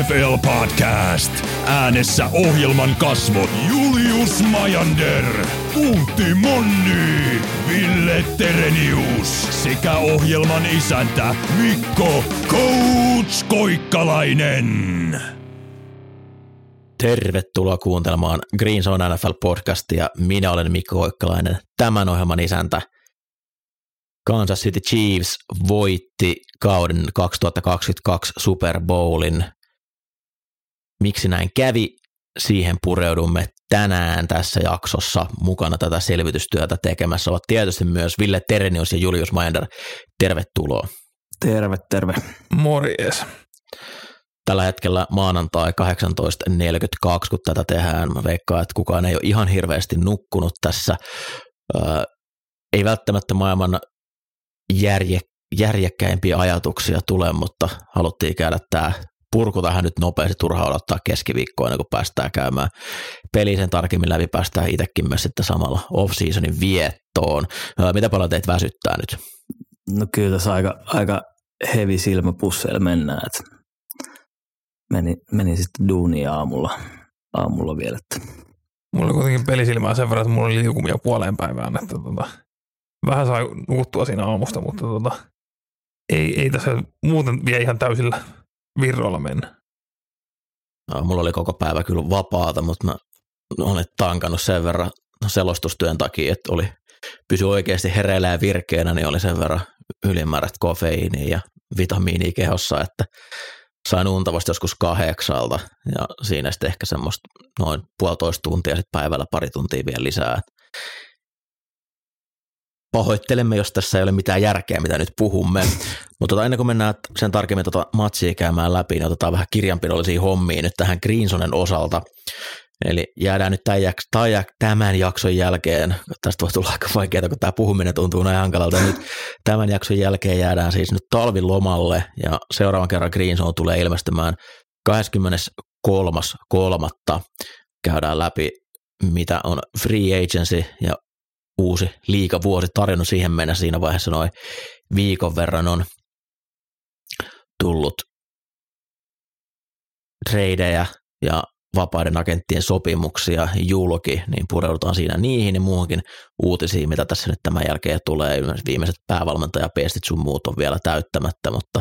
NFL Podcast. Äänessä ohjelman kasvot Julius Majander, Puutti Monni, Ville Terenius sekä ohjelman isäntä Mikko Coach Koikkalainen. Tervetuloa kuuntelemaan Green Zone NFL podcastia. Minä olen Mikko Koikkalainen, tämän ohjelman isäntä. Kansas City Chiefs voitti kauden 2022 Super Bowlin. Miksi näin kävi? Siihen pureudumme tänään tässä jaksossa mukana tätä selvitystyötä tekemässä ovat tietysti myös Ville Terenius ja Julius Maender. Tervetuloa. Terve, terve. Morjes. Tällä hetkellä maanantai 18.42, kun tätä tehdään. Mä veikkaan, että kukaan ei ole ihan hirveästi nukkunut tässä. Öö, ei välttämättä maailman järje, järjekkäimpiä ajatuksia tule, mutta haluttiin käydä tämä purku tähän nyt nopeasti, turhaa odottaa keskiviikkoa ennen kuin päästään käymään peli sen tarkemmin läpi, päästään itsekin myös sitten samalla off-seasonin viettoon. Mitä paljon teitä väsyttää nyt? No kyllä tässä aika, aika heavy silmäpusseilla mennään, että meni, meni sitten duunia aamulla, aamulla vielä. Että. Mulla oli kuitenkin pelisilmää sen verran, että mulla oli liukumia puoleen päivään, että tota, vähän sai nukuttua siinä aamusta, mutta tota, ei, ei tässä muuten vielä ihan täysillä virroilla mennä. No, mulla oli koko päivä kyllä vapaata, mutta mä olen tankannut sen verran selostustyön takia, että oli pysy oikeasti hereillä ja virkeänä, niin oli sen verran ylimääräistä kofeiiniä ja vitamiinia kehossa, että sain unta vasta joskus kahdeksalta ja siinä sitten ehkä semmoista noin puolitoista tuntia sitten päivällä pari tuntia vielä lisää. Pahoittelemme, jos tässä ei ole mitään järkeä, mitä nyt puhumme. Mutta tota, ennen kuin mennään sen tarkemmin tota matsia käymään läpi, niin otetaan vähän kirjanpidollisia hommia nyt tähän Greensonen osalta. Eli jäädään nyt tämän, jaks- tämän jakson jälkeen, tästä voi tulla aika vaikeaa, kun tämä puhuminen tuntuu näin hankalalta, nyt tämän jakson jälkeen jäädään siis nyt talvilomalle ja seuraavan kerran Green Zone tulee ilmestymään 23.3. Käydään läpi, mitä on free agency ja uusi liikavuosi tarjonnut siihen mennessä siinä vaiheessa noin viikon verran on tullut tradeja ja vapaiden agenttien sopimuksia julki, niin pureudutaan siinä niihin ja muuhunkin uutisiin, mitä tässä nyt tämän jälkeen tulee. Viimeiset päävalmentajapestit sun muut on vielä täyttämättä, mutta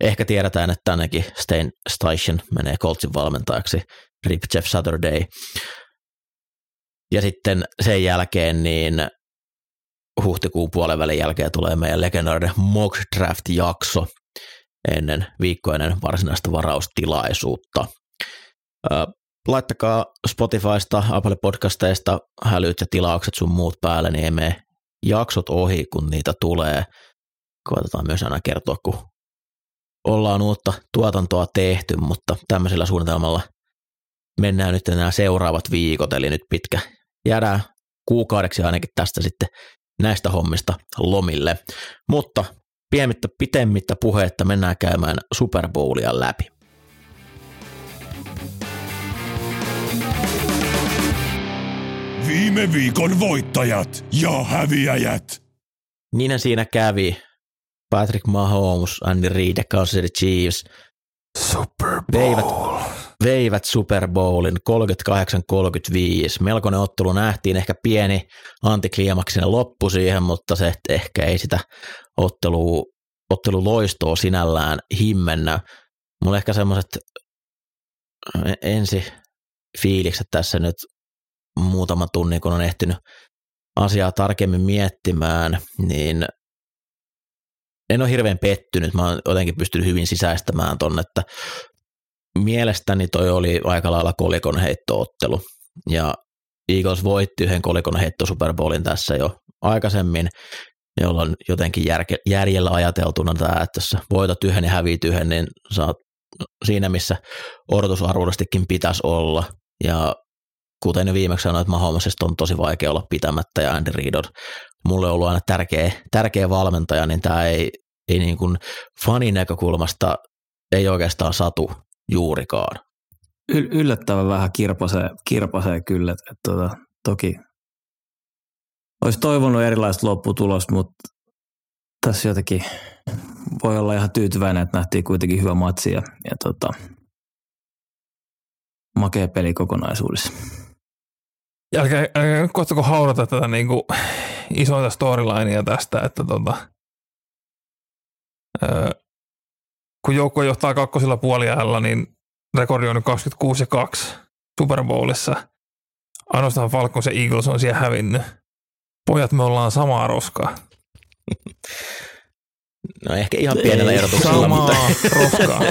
ehkä tiedetään, että tännekin Stein Station menee Coltsin valmentajaksi, Rip Jeff Saturday. Ja sitten sen jälkeen niin huhtikuun puolen välin jälkeen tulee meidän legendaarinen mock draft-jakso ennen viikkoinen varsinaista varaustilaisuutta. Laittakaa Spotifysta, Apple Podcasteista hälyt ja tilaukset sun muut päälle, niin ei mene jaksot ohi, kun niitä tulee. Koitetaan myös aina kertoa, kun ollaan uutta tuotantoa tehty, mutta tämmöisellä suunnitelmalla mennään nyt nämä seuraavat viikot, eli nyt pitkä. Jäädään kuukaudeksi ainakin tästä sitten näistä hommista lomille. Mutta pienemmittä pitemmittä puheetta mennään käymään Super Bowlia läpi. Viime viikon voittajat ja häviäjät. Niin siinä kävi. Patrick Mahomes, Andy Reid ja Kansas City Chiefs Super Bowl. veivät, veivät Super Bowlin 38-35. Melkoinen ottelu nähtiin, ehkä pieni antikliimaksinen loppu siihen, mutta se ehkä ei sitä ottelu, ottelu loistoa sinällään himmennä. Mulla ehkä semmoiset ensi fiilikset tässä nyt muutama tunnin, kun on ehtinyt asiaa tarkemmin miettimään, niin en ole hirveän pettynyt. Mä oon jotenkin pystynyt hyvin sisäistämään ton, että mielestäni toi oli aika lailla kolikon heittoottelu. Ja Eagles voitti yhden kolikon heitto Super Bowlin tässä jo aikaisemmin, jolloin jotenkin järke, järjellä ajateltuna tämä, että jos voitat yhden ja häviit yhden, niin saat siinä, missä odotusarvoisestikin pitäisi olla. Ja kuten viimeksi sanoin, että Mahomesista on tosi vaikea olla pitämättä ja Andy Reid on mulle ollut aina tärkeä, tärkeä valmentaja, niin tämä ei, ei niin kuin fanin näkökulmasta ei oikeastaan satu juurikaan. Y- yllättävän vähän kirpasee, kirpasee kyllä, että, että tota, toki olisi toivonut erilaista lopputulosta, mutta tässä jotenkin voi olla ihan tyytyväinen, että nähtiin kuitenkin hyvä matsi ja, ja tota, makea peli kokonaisuudessa. Ja älkää, älkää nyt koettako haudata tätä niin kuin isoita storylinea tästä, että tota, öö, kun joukko johtaa kakkosilla puoliajalla, niin rekordi on nyt 26 ja 2 Super Bowlissa. Ainoastaan Falcons ja Eagles on siellä hävinnyt. Pojat, me ollaan samaa roskaa. No ehkä ihan pienellä Ei. erotuksella, Samaa mutta, roskaa.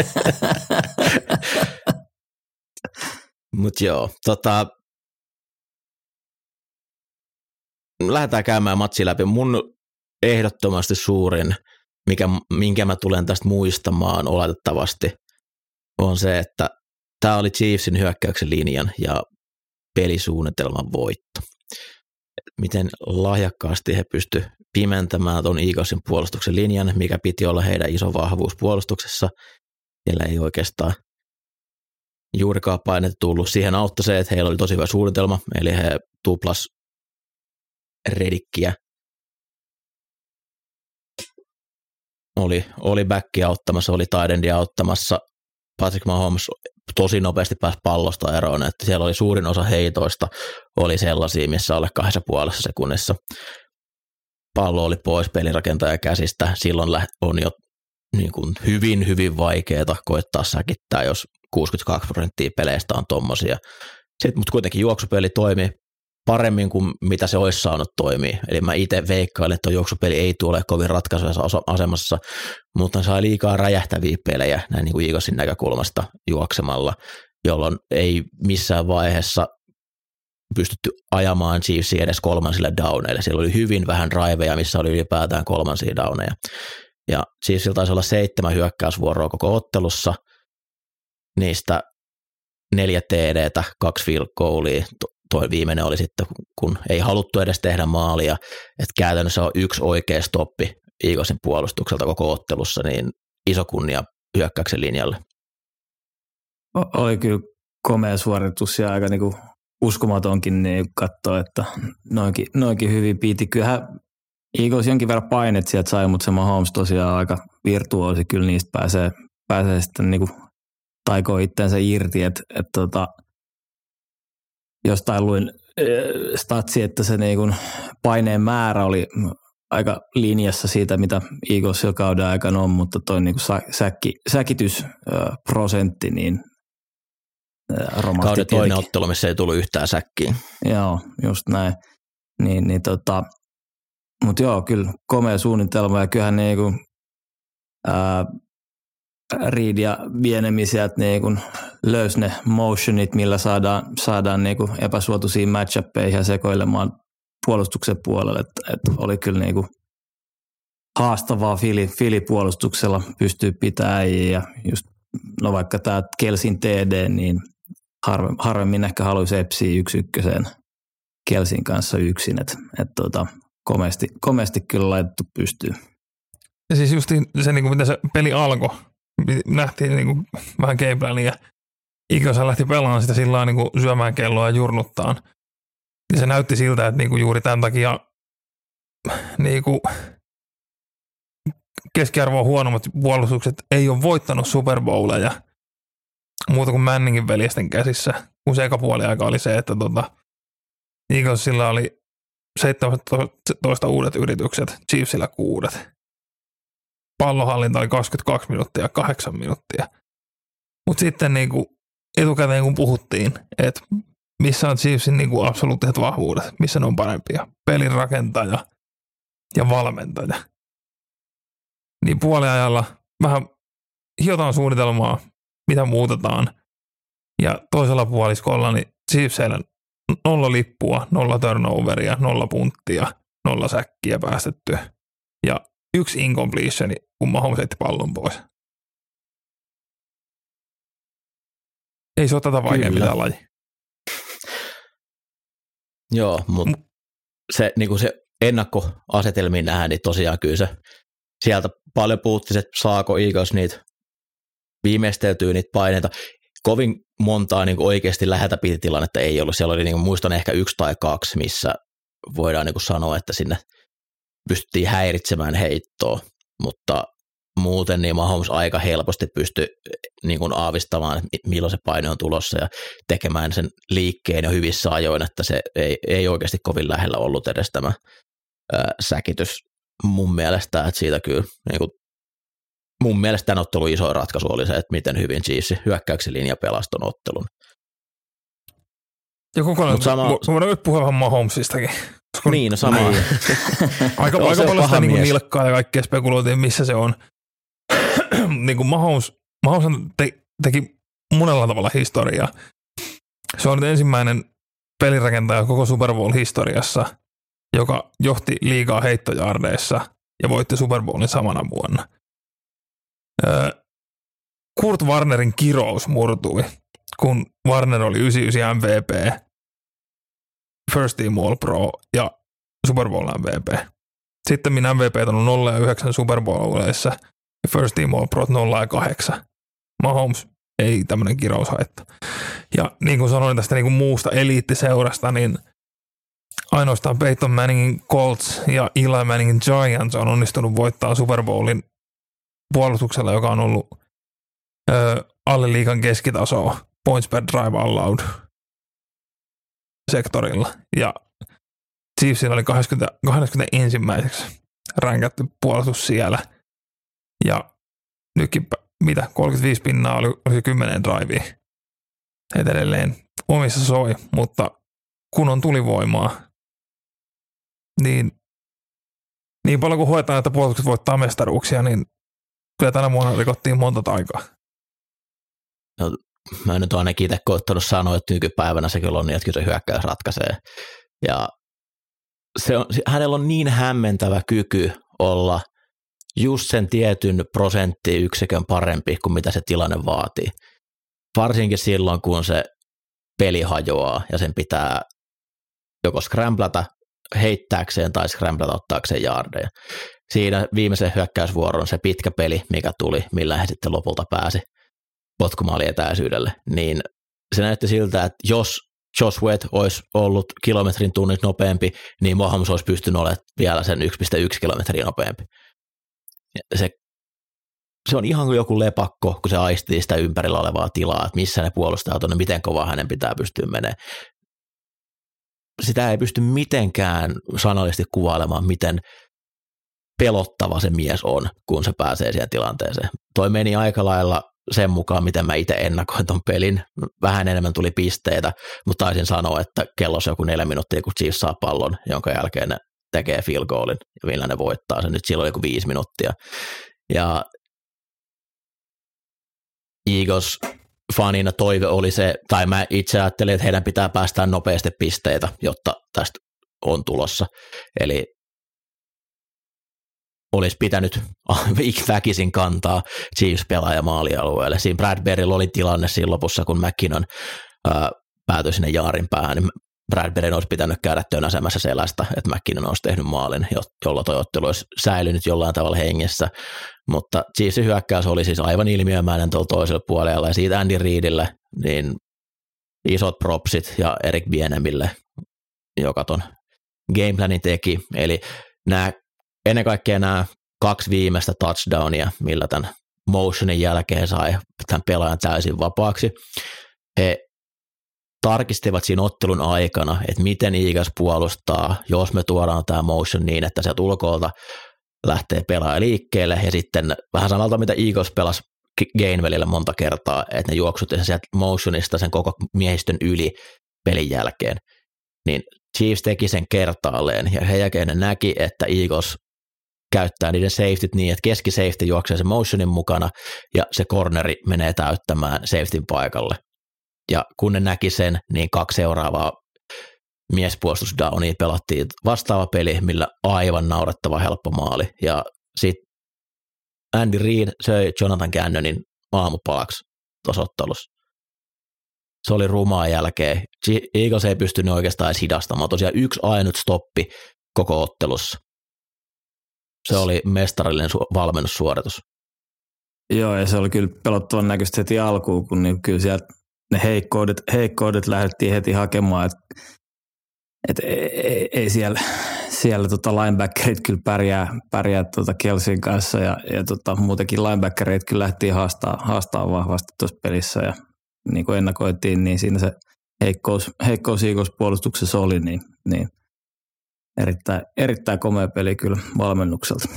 mutta joo. Tota, lähdetään käymään matsi läpi. Mun ehdottomasti suurin, mikä, minkä mä tulen tästä muistamaan oletettavasti, on se, että tämä oli Chiefsin hyökkäyksen linjan ja pelisuunnitelman voitto. Miten lahjakkaasti he pysty pimentämään tuon Eaglesin puolustuksen linjan, mikä piti olla heidän iso vahvuus puolustuksessa. Siellä ei oikeastaan juurikaan painetta tullut. Siihen auttoi se, että heillä oli tosi hyvä suunnitelma, eli he tuplas redikkiä. Oli, oli backia auttamassa, oli taidendia auttamassa. Patrick Mahomes tosi nopeasti pääsi pallosta eroon, että siellä oli suurin osa heitoista oli sellaisia, missä alle kahdessa puolessa sekunnissa pallo oli pois pelirakentajan käsistä. Silloin on jo niin kuin hyvin, hyvin vaikeaa koittaa säkittää, jos 62 prosenttia peleistä on tommosia. Sitten, mutta kuitenkin juoksupeli toimi paremmin kuin mitä se olisi saanut toimia. Eli mä itse veikkailen, että juoksupeli ei tule kovin ratkaisuvassa asemassa, mutta sai liikaa räjähtäviä pelejä näin niin kuin näkökulmasta juoksemalla, jolloin ei missään vaiheessa pystytty ajamaan Chiefsia edes kolmansille downeille. Siellä oli hyvin vähän driveja, missä oli ylipäätään kolmansia downeja. Ja Chiefsillä taisi olla seitsemän hyökkäysvuoroa koko ottelussa, niistä neljä TDtä, kaksi field goalia, tuo viimeinen oli sitten, kun ei haluttu edes tehdä maalia, että käytännössä on yksi oikea stoppi Eaglesin puolustukselta koko ottelussa, niin iso kunnia hyökkäyksen linjalle. Oli kyllä komea suoritus ja aika niinku uskomatonkin niin katsoa, että noinkin, noinkin hyvin piti. Kyllähän Eagles jonkin verran painet sieltä sai, mutta se Mahomes tosiaan aika virtuoosi, kyllä niistä pääsee, pääsee sitten niinku taikoo itseensä irti, että et tota, jostain luin statsi, että se niinku paineen määrä oli aika linjassa siitä, mitä Eagles jo kauden aikana on, mutta toi niinku säkki, säkitysprosentti, niin romahti Kauden toinen ottelu, missä ei tullut yhtään säkkiin. Joo, just näin. Niin, niin tota, mutta joo, kyllä komea suunnitelma ja kyllähän niinku, ää, Reed ja Bienemi sieltä niinku löysi ne motionit, millä saadaan, saadaan niinku epäsuotuisiin matchappeihin ja sekoilemaan puolustuksen puolelle. Et, et oli kyllä niinku haastavaa Fili, Fili puolustuksella pystyy pitämään ja just no vaikka tämä Kelsin TD, niin harvemmin, harvemmin ehkä haluaisi epsiä yksi ykköseen Kelsin kanssa yksin, että et tota, komeasti, komeasti kyllä laitettu pystyy. Ja siis just se, niin kuin mitä se peli alkoi, nähtiin niin kuin vähän gameplania Ikosa lähti pelaamaan sitä sillä niin kuin syömään kelloa ja jurnuttaan. Ja se näytti siltä, että niin kuin juuri tämän takia niin kuin keskiarvoa huonommat puolustukset ei ole voittanut Super Bowleja muuta kuin Manningin veljesten käsissä, kun se eka puoli aika oli se, että tota, Eaglesilla oli 17 uudet yritykset, Chiefsillä kuudet. Pallohallinta oli 22 minuuttia, 8 minuuttia. Mutta sitten niinku etukäteen kun puhuttiin, että missä on Chiefsin niinku absoluuttiset vahvuudet, missä ne on parempia, pelin rakentaja ja valmentaja. Niin puoliajalla vähän hiotaan suunnitelmaa, mitä muutetaan. Ja toisella puoliskolla niin Chiefsillä nolla lippua, nolla turnoveria, nolla punttia, nolla säkkiä päästettyä. Ja yksi incompletion, kun Mahomes heitti pallon pois. Ei se ole tätä vaikeampi tämä laji. Joo, mutta se, niin se ennakkoasetelmiin nähdään, niin tosiaan kyllä se sieltä paljon puhuttiin, että saako Eagles niitä viimeisteltyä niitä paineita. Kovin montaa niin oikeasti läheltä piti tilannetta ei ollut. Siellä oli, niin kuin, muistan ehkä yksi tai kaksi, missä voidaan niin kuin sanoa, että sinne pystyttiin häiritsemään heittoa, mutta muuten niin Mahomes aika helposti pystyi niin kuin aavistamaan, että milloin se paine on tulossa ja tekemään sen liikkeen jo hyvissä ajoin, että se ei, ei oikeasti kovin lähellä ollut edes tämä ää, säkitys mun mielestä, että siitä kyllä niin kuin, mun mielestä tämän ottelun iso ratkaisu oli se, että miten hyvin Chiefs hyökkäyksen linja pelaston ottelun. Ja kokonaan, sama... voidaan nyt puhua vähän Mahomesistakin. Koska niin, no sama. Niin. aika, no, aika paljon sitä niin nilkkaa ja kaikkea spekuloitiin, missä se on. niin kuin Mahomes, Mahomes te, teki monella tavalla historiaa. Se on nyt ensimmäinen pelirakentaja koko Super Bowl-historiassa, joka johti liigaa heittojardeissa ja voitti Super Bowlin samana vuonna. Kurt Warnerin kirous murtui, kun Warner oli 99 MVP, First Team All Pro ja Super Bowl MVP. Sitten minä MVP on 0 ja 9 Super Bowleissa ja First Team All Pro 0 ja 8. Mahomes ei tämmöinen kirous haittaa. Ja niin kuin sanoin tästä niin kuin muusta eliittiseurasta, niin ainoastaan Peyton Manningin Colts ja Eli Manningin Giants on onnistunut voittaa Super Bowlin puolustuksella, joka on ollut ö, alle liikan keskitasoa points per drive allowed sektorilla. Ja Chiefsillä oli 20, 21. ränkätty puolustus siellä. Ja nytkin, mitä, 35 pinnaa oli, oli 10 drivea. Heitä edelleen omissa soi, mutta kun on tulivoimaa, niin niin paljon kuin hoetaan, että puolustukset voittaa mestaruuksia, niin kyllä tänä vuonna rikottiin monta taikaa. No, mä en nyt ainakin itse koittanut sanoa, että nykypäivänä se kyllä on niin, että kyllä se hyökkäys ratkaisee. Ja se on, hänellä on niin hämmentävä kyky olla just sen tietyn prosenttiyksikön parempi kuin mitä se tilanne vaatii. Varsinkin silloin, kun se peli hajoaa ja sen pitää joko skrämplata heittääkseen tai skrämplata ottaakseen jaardeja. Siinä viimeisen hyökkäysvuoron se pitkä peli, mikä tuli, millä he sitten lopulta pääsi potkumaali etäisyydelle, niin se näytti siltä, että jos Josh Wett olisi ollut kilometrin tunnit nopeampi, niin Mahomes olisi pystynyt olemaan vielä sen 1,1 kilometriä nopeampi. Se, se on ihan kuin joku lepakko, kun se aistii sitä ympärillä olevaa tilaa, että missä ne puolustajat on ja miten kova hänen pitää pystyä menemään. Sitä ei pysty mitenkään sanallisesti kuvailemaan, miten pelottava se mies on, kun se pääsee siihen tilanteeseen. Toi meni aika lailla sen mukaan, miten mä itse ennakoin ton pelin. Vähän enemmän tuli pisteitä, mutta taisin sanoa, että kello on joku neljä minuuttia, kun Chiefs saa pallon, jonka jälkeen ne tekee field goalin ja millä ne voittaa sen. Nyt silloin joku viisi minuuttia. Ja Eagles fanina toive oli se, tai mä itse ajattelin, että heidän pitää päästää nopeasti pisteitä, jotta tästä on tulossa. Eli olisi pitänyt väkisin kantaa Chiefs pelaaja maalialueelle. Siinä Bradburylla oli tilanne siinä lopussa, kun McKinnon ää, päätyi sinne Jaarin päähän, niin Bradbury olisi pitänyt käydä tönäsemässä selästä, että McKinnon olisi tehnyt maalin, jolla toi ottelu olisi säilynyt jollain tavalla hengessä. Mutta Chiefsin hyökkäys oli siis aivan ilmiömäinen tuolla toisella puolella, ja siitä Andy Reidille niin isot propsit ja Erik Bienemille, joka ton gameplanin teki. Eli nämä ennen kaikkea nämä kaksi viimeistä touchdownia, millä tämän motionin jälkeen sai tämän pelaajan täysin vapaaksi. He tarkistivat siinä ottelun aikana, että miten Eagles puolustaa, jos me tuodaan tämä motion niin, että se ulkoilta lähtee pelaaja liikkeelle ja sitten vähän samalta, mitä Eagles pelasi Gainwellille monta kertaa, että ne juoksut sieltä motionista sen koko miehistön yli pelin jälkeen, niin Chiefs teki sen kertaalleen ja he jälkeen ne näki, että Eagles käyttää niiden safetyt niin, että keskisafety juoksee sen motionin mukana ja se corneri menee täyttämään safetyn paikalle. Ja kun ne näki sen, niin kaksi seuraavaa miespuolustusdownia pelattiin vastaava peli, millä aivan naurettava helppo maali. Ja sitten Andy Reid söi Jonathan Cannonin aamupalaksi tuossa ottelussa. Se oli rumaa jälkeen. Eagles ei pystynyt oikeastaan edes hidastamaan. Tosiaan yksi ainut stoppi koko ottelussa. Se oli mestarillinen su- valmennussuoritus. Joo, ja se oli kyllä pelottavan näköistä heti alkuun, kun niin kyllä sieltä ne heikkoudet, heikkoudet lähdettiin heti hakemaan, että et ei, ei, siellä, siellä tota linebackerit kyllä pärjää, pärjää tota Kelsin kanssa ja, ja tota, muutenkin linebackerit kyllä lähti haastaa, haastaa vahvasti tuossa pelissä ja niin kuin ennakoitiin, niin siinä se heikkous, heikkous puolustuksessa oli, niin, niin erittäin, erittäin komea peli kyllä valmennukselta.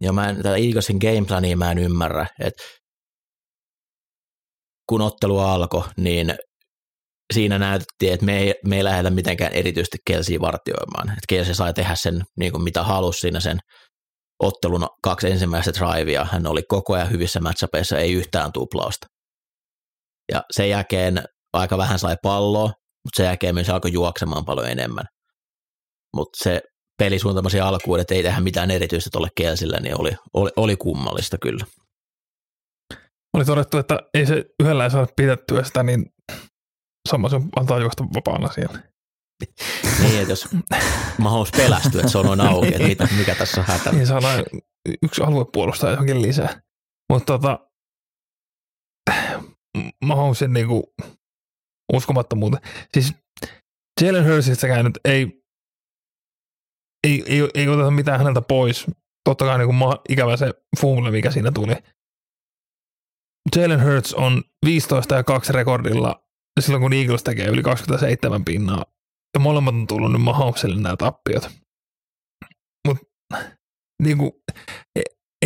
Ja mä en, tätä Eaglesin gameplania mä en ymmärrä, että kun ottelu alkoi, niin siinä näytettiin, että me ei, me ei lähdetä mitenkään erityisesti Kelsiä vartioimaan. Että Kelsi sai tehdä sen niin kuin mitä halusi siinä sen ottelun kaksi ensimmäistä drivea. Hän oli koko ajan hyvissä matchapeissa, ei yhtään tuplausta. Ja sen jälkeen aika vähän sai palloa, mutta sen jälkeen myös alkoi juoksemaan paljon enemmän. Mutta se pelisuuntamasi alkuun, että ei tehdä mitään erityistä tuolle Kelsille, niin oli, oli, oli kummallista kyllä. Oli todettu, että ei se yhdellä ei saada pidettyä sitä, niin sama se antaa juosta vapaana siellä. niin, että jos mahdollus pelästyä, että se on noin auki, että mitä, mikä tässä on hätä. Niin saadaan yksi puolustaa johonkin lisää. Mutta tota, Mahomesin niinku uskomattomuutta. Siis Jalen Hursistäkään nyt ei, ei, ei, ei oteta mitään häneltä pois. Totta kai niin ma- ikävä se fumble, mikä siinä tuli. Jalen Hurts on 15 ja 2 rekordilla silloin, kun Eagles tekee yli 27 pinnaa. Ja molemmat on tullut nyt Mahomesille nämä tappiot. Mutta niin kuin,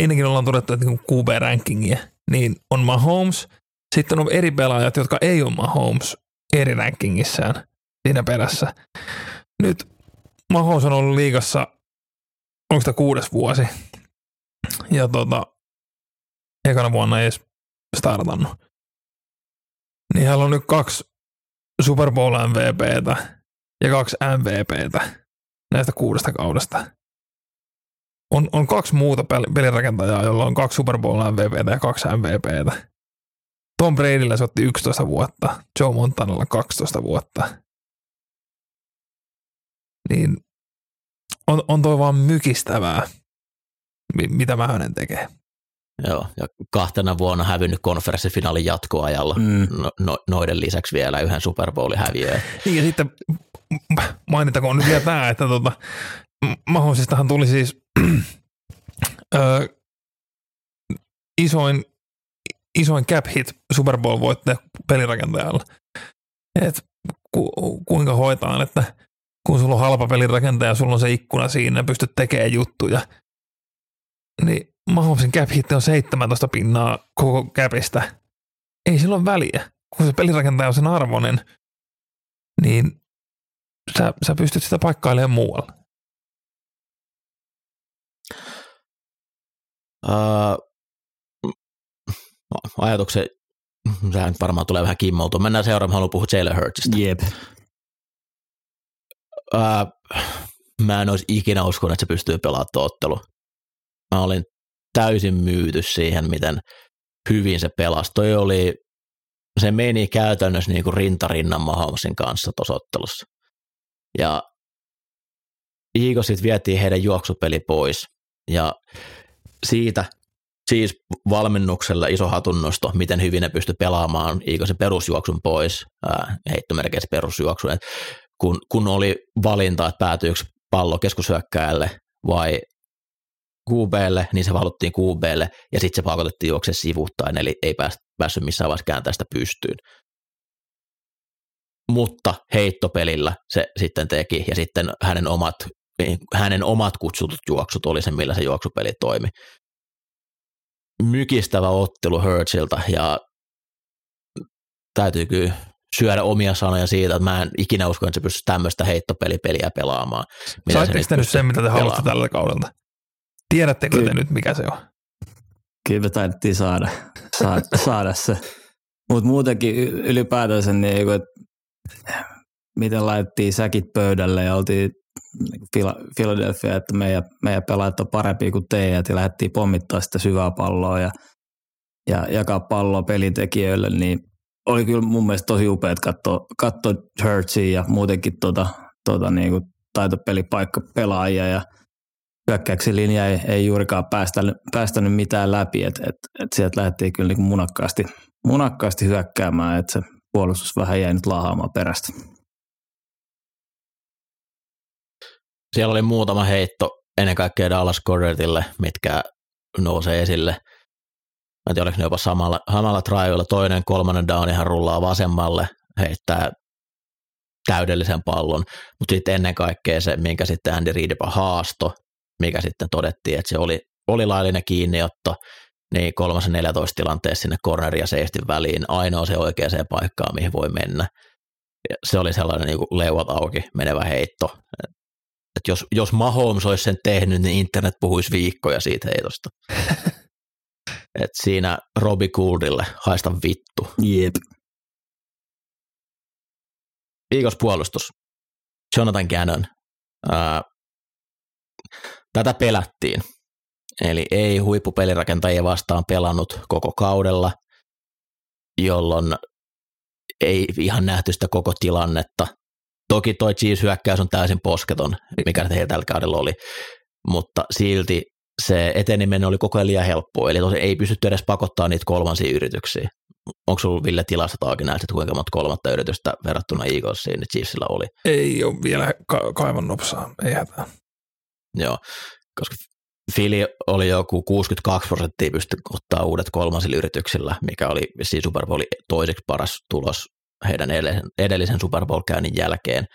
ennenkin ollaan todettu, että niin QB-rankingia, niin on Mahomes, sitten on eri pelaajat, jotka ei ole Mahomes eri rankingissään siinä perässä. Nyt Mahomes on ollut liigassa, onko sitä kuudes vuosi, ja tota, ekana vuonna ei edes startannut. Niin hän on nyt kaksi Super Bowl MVPtä ja kaksi MVPtä näistä kuudesta kaudesta. On, on kaksi muuta pelirakentajaa, jolla on kaksi Super Bowl MVPtä ja kaksi MVPtä. Tom Bradyllä se otti 11 vuotta, Joe Montanalla 12 vuotta. Niin on, on toi vaan mykistävää, mitä mä hänen tekee. Joo, ja kahtena vuonna hävinnyt konferenssifinaalin jatkoajalla, mm. no, no, noiden lisäksi vielä yhden Super Bowlin häviöä. Niin ja sitten mainitakoon nyt vielä tämä, että tota, mahdollisistahan tuli siis ö, isoin, isoin cap hit Super Bowl voittaja pelirakentajalle. Et ku, kuinka hoitaan, että kun sulla on halpa pelirakentaja, sulla on se ikkuna siinä, pystyt tekemään juttuja, niin Mahomesin cap hit on 17 pinnaa koko capista. Ei sillä ole väliä. Kun se pelirakentaja on sen arvoinen, niin sä, sä pystyt sitä paikkailemaan muualla. Uh, ajatuksen, sehän varmaan tulee vähän kimmoutua. Mennään seuraavaksi, haluan puhua Jalen Hurtsista. Jep. Uh, mä en olisi ikinä uskonut, että se pystyy pelaamaan ottelu. Mä olin täysin myyty siihen, miten hyvin se pelasi. Toi oli, se meni käytännössä niin kuin rintarinnan Mahomesin kanssa tuossa ottelussa. Ja Eaglesit vietiin heidän juoksupeli pois ja siitä siis valmennuksella iso hatunnosto, miten hyvin ne pysty pelaamaan Eaglesin perusjuoksun pois, heittomerkeissä perusjuoksun, Et kun, kun oli valinta, että päätyykö pallo keskushyökkääjälle vai QBlle, niin se valuttiin QBlle ja sitten se pakotettiin juokse sivuttain, eli ei päässyt missään vaiheessa kääntää sitä pystyyn. Mutta heittopelillä se sitten teki ja sitten hänen omat, hänen omat kutsutut juoksut oli se, millä se juoksupeli toimi. Mykistävä ottelu Hurtsilta ja täytyy kyllä syödä omia sanoja siitä, että mä en ikinä usko, että se pystyisi tämmöistä heittopelipeliä pelaamaan. Saitteko te nyt sen, mitä te haluatte tällä kaudella? Tiedättekö Ky- te nyt, mikä se on? Kyllä me taidettiin saada, saada, saada se. Mutta muutenkin ylipäätänsä, niin, että miten laitettiin säkit pöydälle ja oltiin niin Philadelphia, että meidän, meidän pelaajat on parempi kuin teidät ja lähdettiin pommittaa sitä syvää palloa ja, ja jakaa palloa pelintekijöille, niin oli kyllä mun mielestä tosi upea katsoa, katsoa Hurtsia ja muutenkin tota, tota niin kuin taitopelipaikka pelaajia ja – hyökkäyksen linja ei, ei juurikaan päästänyt, päästänyt mitään läpi, että et, et sieltä lähdettiin kyllä niin munakkaasti, munakkaasti hyökkäämään, että se puolustus vähän jäi nyt laahaamaan perästä. siellä oli muutama heitto ennen kaikkea Dallas Goddardille, mitkä nousee esille. Mä en tiedä, oliko ne jopa samalla, samalla trioilla. Toinen, kolmannen down ihan rullaa vasemmalle, heittää täydellisen pallon, mutta sitten ennen kaikkea se, minkä sitten Andy Reid haasto, mikä sitten todettiin, että se oli, oli laillinen kiinniotto, niin kolmas ja 14 tilanteessa sinne corner ja seistin väliin, ainoa se oikeaan paikkaan, mihin voi mennä. Ja se oli sellainen niin kuin leuat auki menevä heitto. Et jos, jos Mahomes olisi sen tehnyt, niin internet puhuisi viikkoja siitä heitosta. Et siinä Robi Gouldille haista vittu. Jep. Eagles puolustus. Jonathan Gannon. Ää, tätä pelättiin. Eli ei huippupelirakentajia vastaan pelannut koko kaudella, jolloin ei ihan nähty sitä koko tilannetta. Toki toi Chiefs-hyökkäys on täysin posketon, mikä heillä tällä kaudella oli, mutta silti se eteneminen oli koko ajan liian helppoa, eli tosi ei pystytty edes pakottaa niitä kolmansia yrityksiä. Onko sulla Ville tilastot auki näistä, että kuinka monta kolmatta yritystä verrattuna Eaglesiin niin Chiefsillä oli? Ei ole vielä ka- kaivan nopsaa, ei hätää. Joo, koska Fili oli joku 62 prosenttia pysty ottaa uudet kolmansilla yrityksillä, mikä oli siis Super Bowlin toiseksi paras tulos heidän edellisen, edellisen Super Bowl-käynnin jälkeen.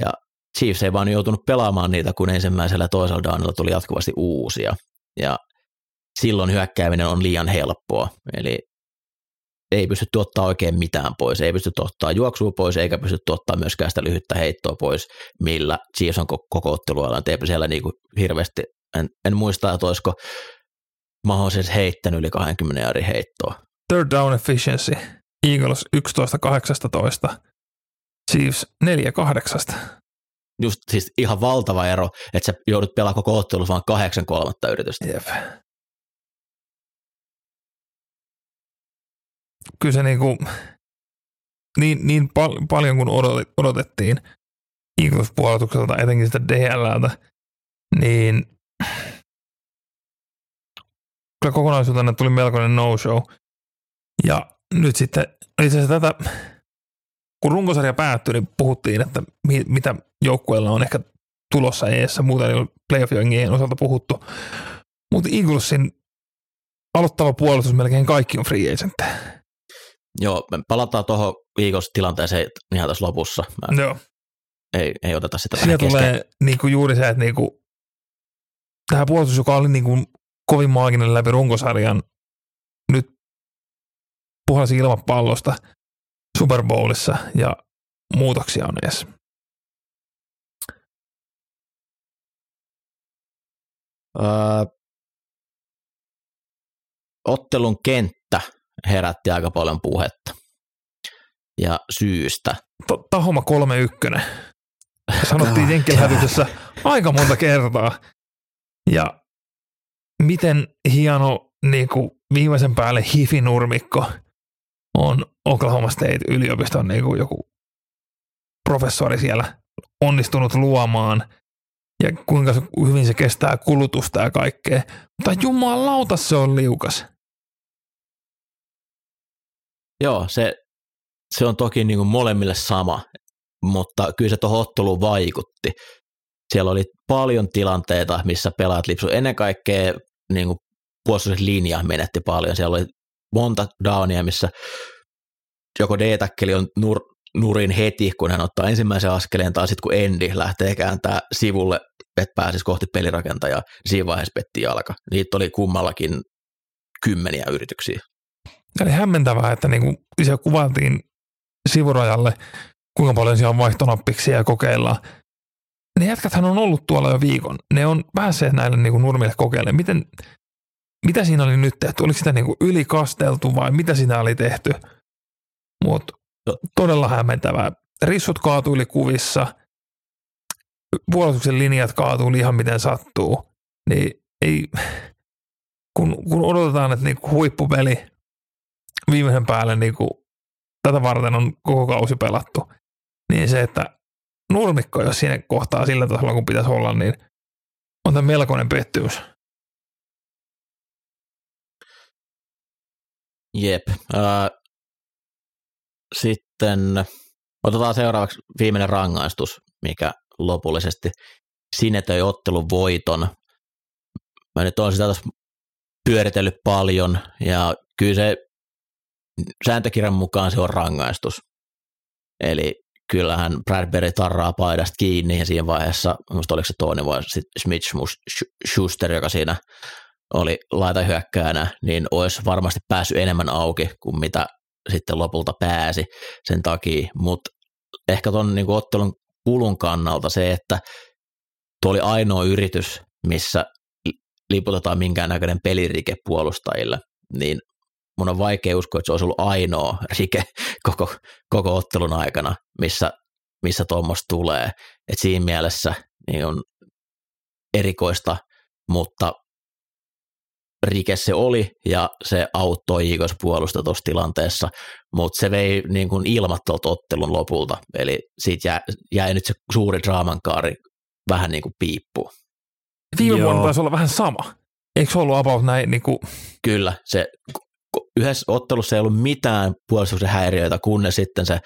Ja Chiefs ei vaan joutunut pelaamaan niitä, kun ensimmäisellä toisella downilla tuli jatkuvasti uusia. Ja silloin hyökkääminen on liian helppoa. Eli ei pysty ottaa oikein mitään pois, ei pysty ottaa juoksua pois, eikä pysty ottaa myöskään sitä lyhyttä heittoa pois, millä Chiefs on koko ottelualan. Eipä siellä niin kuin hirveästi, en, en muista, että olisiko mahdollisesti heittänyt yli 20 jari heittoa. Third down efficiency. Eagles 11-18. Chiefs 4-8. Just siis ihan valtava ero, että sä joudut pelaamaan koko ottelussa vaan kahdeksan kolmatta yritystä. Jep. Kyllä se niinku, niin, niin pal- paljon kuin odotettiin Eagles-puolustukselta, etenkin sitä DLltä, niin kyllä kokonaisuutena tuli melkoinen no-show. Ja nyt sitten itse asiassa tätä, kun runkosarja päättyi, niin puhuttiin, että mi, mitä joukkueella on ehkä tulossa eessä, muuten ei ole playoff osalta puhuttu. Mutta Eaglesin aloittava puolustus melkein kaikki on free agent. Joo, me palataan tuohon Eagles-tilanteeseen ihan tässä lopussa. Mä Joo. Ei, ei oteta sitä Siinä tulee niinku juuri se, että niinku, tähän puolustus, joka oli niinku kovin maaginen läpi runkosarjan, nyt puhalsi ilman pallosta Super Bowlissa ja muutoksia on edes. Öö, ottelun kenttä herätti aika paljon puhetta. Ja syystä. Tahoma 3-1. Sanottiin jenkkilähetyksessä aika monta kertaa. Ja miten hieno niin kuin viimeisen päälle hifinurmikko on Oklahoma State yliopiston niin kuin joku professori siellä onnistunut luomaan ja kuinka hyvin se kestää kulutusta ja kaikkea. Mutta jumalauta se on liukas. Joo, se, se on toki niin kuin molemmille sama, mutta kyllä se tuohon otteluun vaikutti. Siellä oli paljon tilanteita, missä pelaat lipsu. Ennen kaikkea niin kuin puolustuslinja menetti paljon. Siellä oli monta downia, missä joko d on nur, nurin heti, kun hän ottaa ensimmäisen askeleen, tai sitten kun Endi lähtee kääntää sivulle, että pääsisi kohti pelirakentajaa, niin siinä vaiheessa petti jalka. Niitä oli kummallakin kymmeniä yrityksiä. Eli hämmentävää, että niin kuin se kuvattiin sivurajalle, kuinka paljon siellä on vaihtonappiksia ja kokeillaan. Ne jätkäthän on ollut tuolla jo viikon. Ne on päässeet näille niin kuin nurmille kokeille. Miten, mitä siinä oli nyt tehty? Oliko sitä niin kuin ylikasteltu vai mitä siinä oli tehty? Mutta todella hämmentävää. Rissut kaatuili kuvissa, puolustuksen linjat kaatuili ihan miten sattuu. Niin ei, kun, kun odotetaan, että niinku huippupeli viimeisen päälle niinku, tätä varten on koko kausi pelattu, niin se, että nurmikko, jos siinä kohtaa sillä tasolla, kun pitäisi olla, niin on tämä melkoinen pettymys. Jep. Äh, sitten otetaan seuraavaksi viimeinen rangaistus, mikä lopullisesti sinetöi ottelun voiton. Mä nyt olen sitä tässä pyöritellyt paljon ja kyllä se sääntökirjan mukaan se on rangaistus. Eli kyllähän Bradbury tarraa paidasta kiinni ja siinä vaiheessa, musta oliko se toinen vai Smith Schuster, joka siinä oli laitahyökkäänä, niin olisi varmasti päässyt enemmän auki kuin mitä sitten lopulta pääsi sen takia, mutta ehkä tuon niin ottelun kulun kannalta se, että tuo oli ainoa yritys, missä liputetaan minkäännäköinen pelirike puolustajille, niin mun on vaikea uskoa, että se olisi ollut ainoa rike koko, koko ottelun aikana, missä, missä tuommoista tulee. Et siinä mielessä niin on erikoista, mutta rike se oli ja se auttoi Eagles puolusta tuossa tilanteessa, mutta se vei niin kuin ilmat ottelun lopulta, eli siitä jäi, jäi nyt se suuri draamankaari vähän niin kuin piippuun. Viime Joo. vuonna taisi olla vähän sama. Eikö se ollut about näin? Niin kuin... Kyllä, se yhdessä ottelussa ei ollut mitään puolustuksen häiriöitä, kunnes sitten se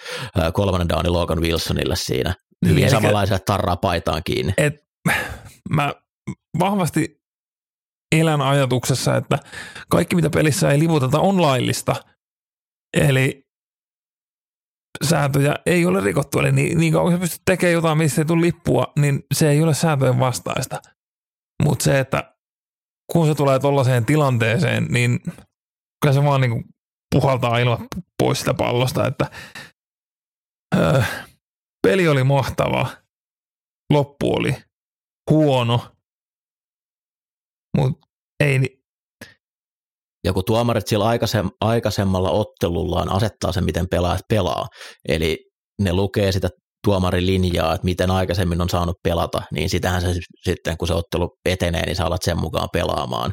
kolmannen downi Logan Wilsonille siinä. Hyvin niin, samanlaisia tarraa paitaan kiinni. Et, mä vahvasti elän ajatuksessa, että kaikki mitä pelissä ei livuteta on laillista. Eli sääntöjä ei ole rikottu. Eli niin, niin kauan kun sä pystyt tekemään jotain, missä ei tule lippua, niin se ei ole sääntöjen vastaista. Mutta se, että kun se tulee tuollaiseen tilanteeseen, niin kyllä se vaan niin puhaltaa ilma pois sitä pallosta, että öö, peli oli mahtava, loppu oli huono, mutta ei, ja kun tuomarit sillä aikaisem, aikaisemmalla ottelullaan asettaa sen, miten pelaajat pelaa, eli ne lukee sitä tuomarin linjaa, että miten aikaisemmin on saanut pelata, niin sitähän se sitten, kun se ottelu etenee, niin sä alat sen mukaan pelaamaan.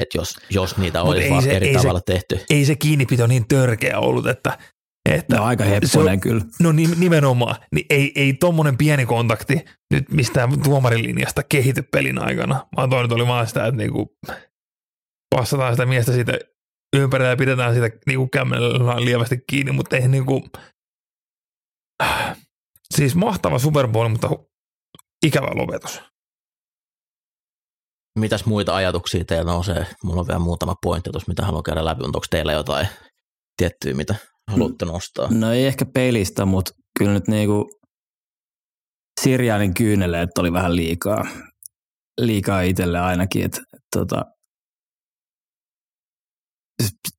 Että jos, jos niitä olisi vaan se, eri tavalla se, tehty. Ei se kiinnipito niin törkeä ollut, että että no aika hepponen kyllä. No nimenomaan. Niin ei, ei tuommoinen pieni kontakti nyt mistään tuomarin linjasta kehity pelin aikana, vaan toi nyt oli vaan sitä, että niinku passataan sitä miestä siitä ympärillä ja pidetään sitä niinku kämmellä lievästi kiinni, mutta ei niinku, siis mahtava Super Bowl, mutta ikävä lopetus. Mitäs muita ajatuksia teillä nousee? Mulla on vielä muutama pointti tuossa, mitä haluan käydä läpi. Onko teillä jotain tiettyä, mitä haluatte nostaa? No ei ehkä pelistä, mutta kyllä nyt niinku Sirjaanin kyyneleet oli vähän liikaa, liikaa itselle ainakin, että tota,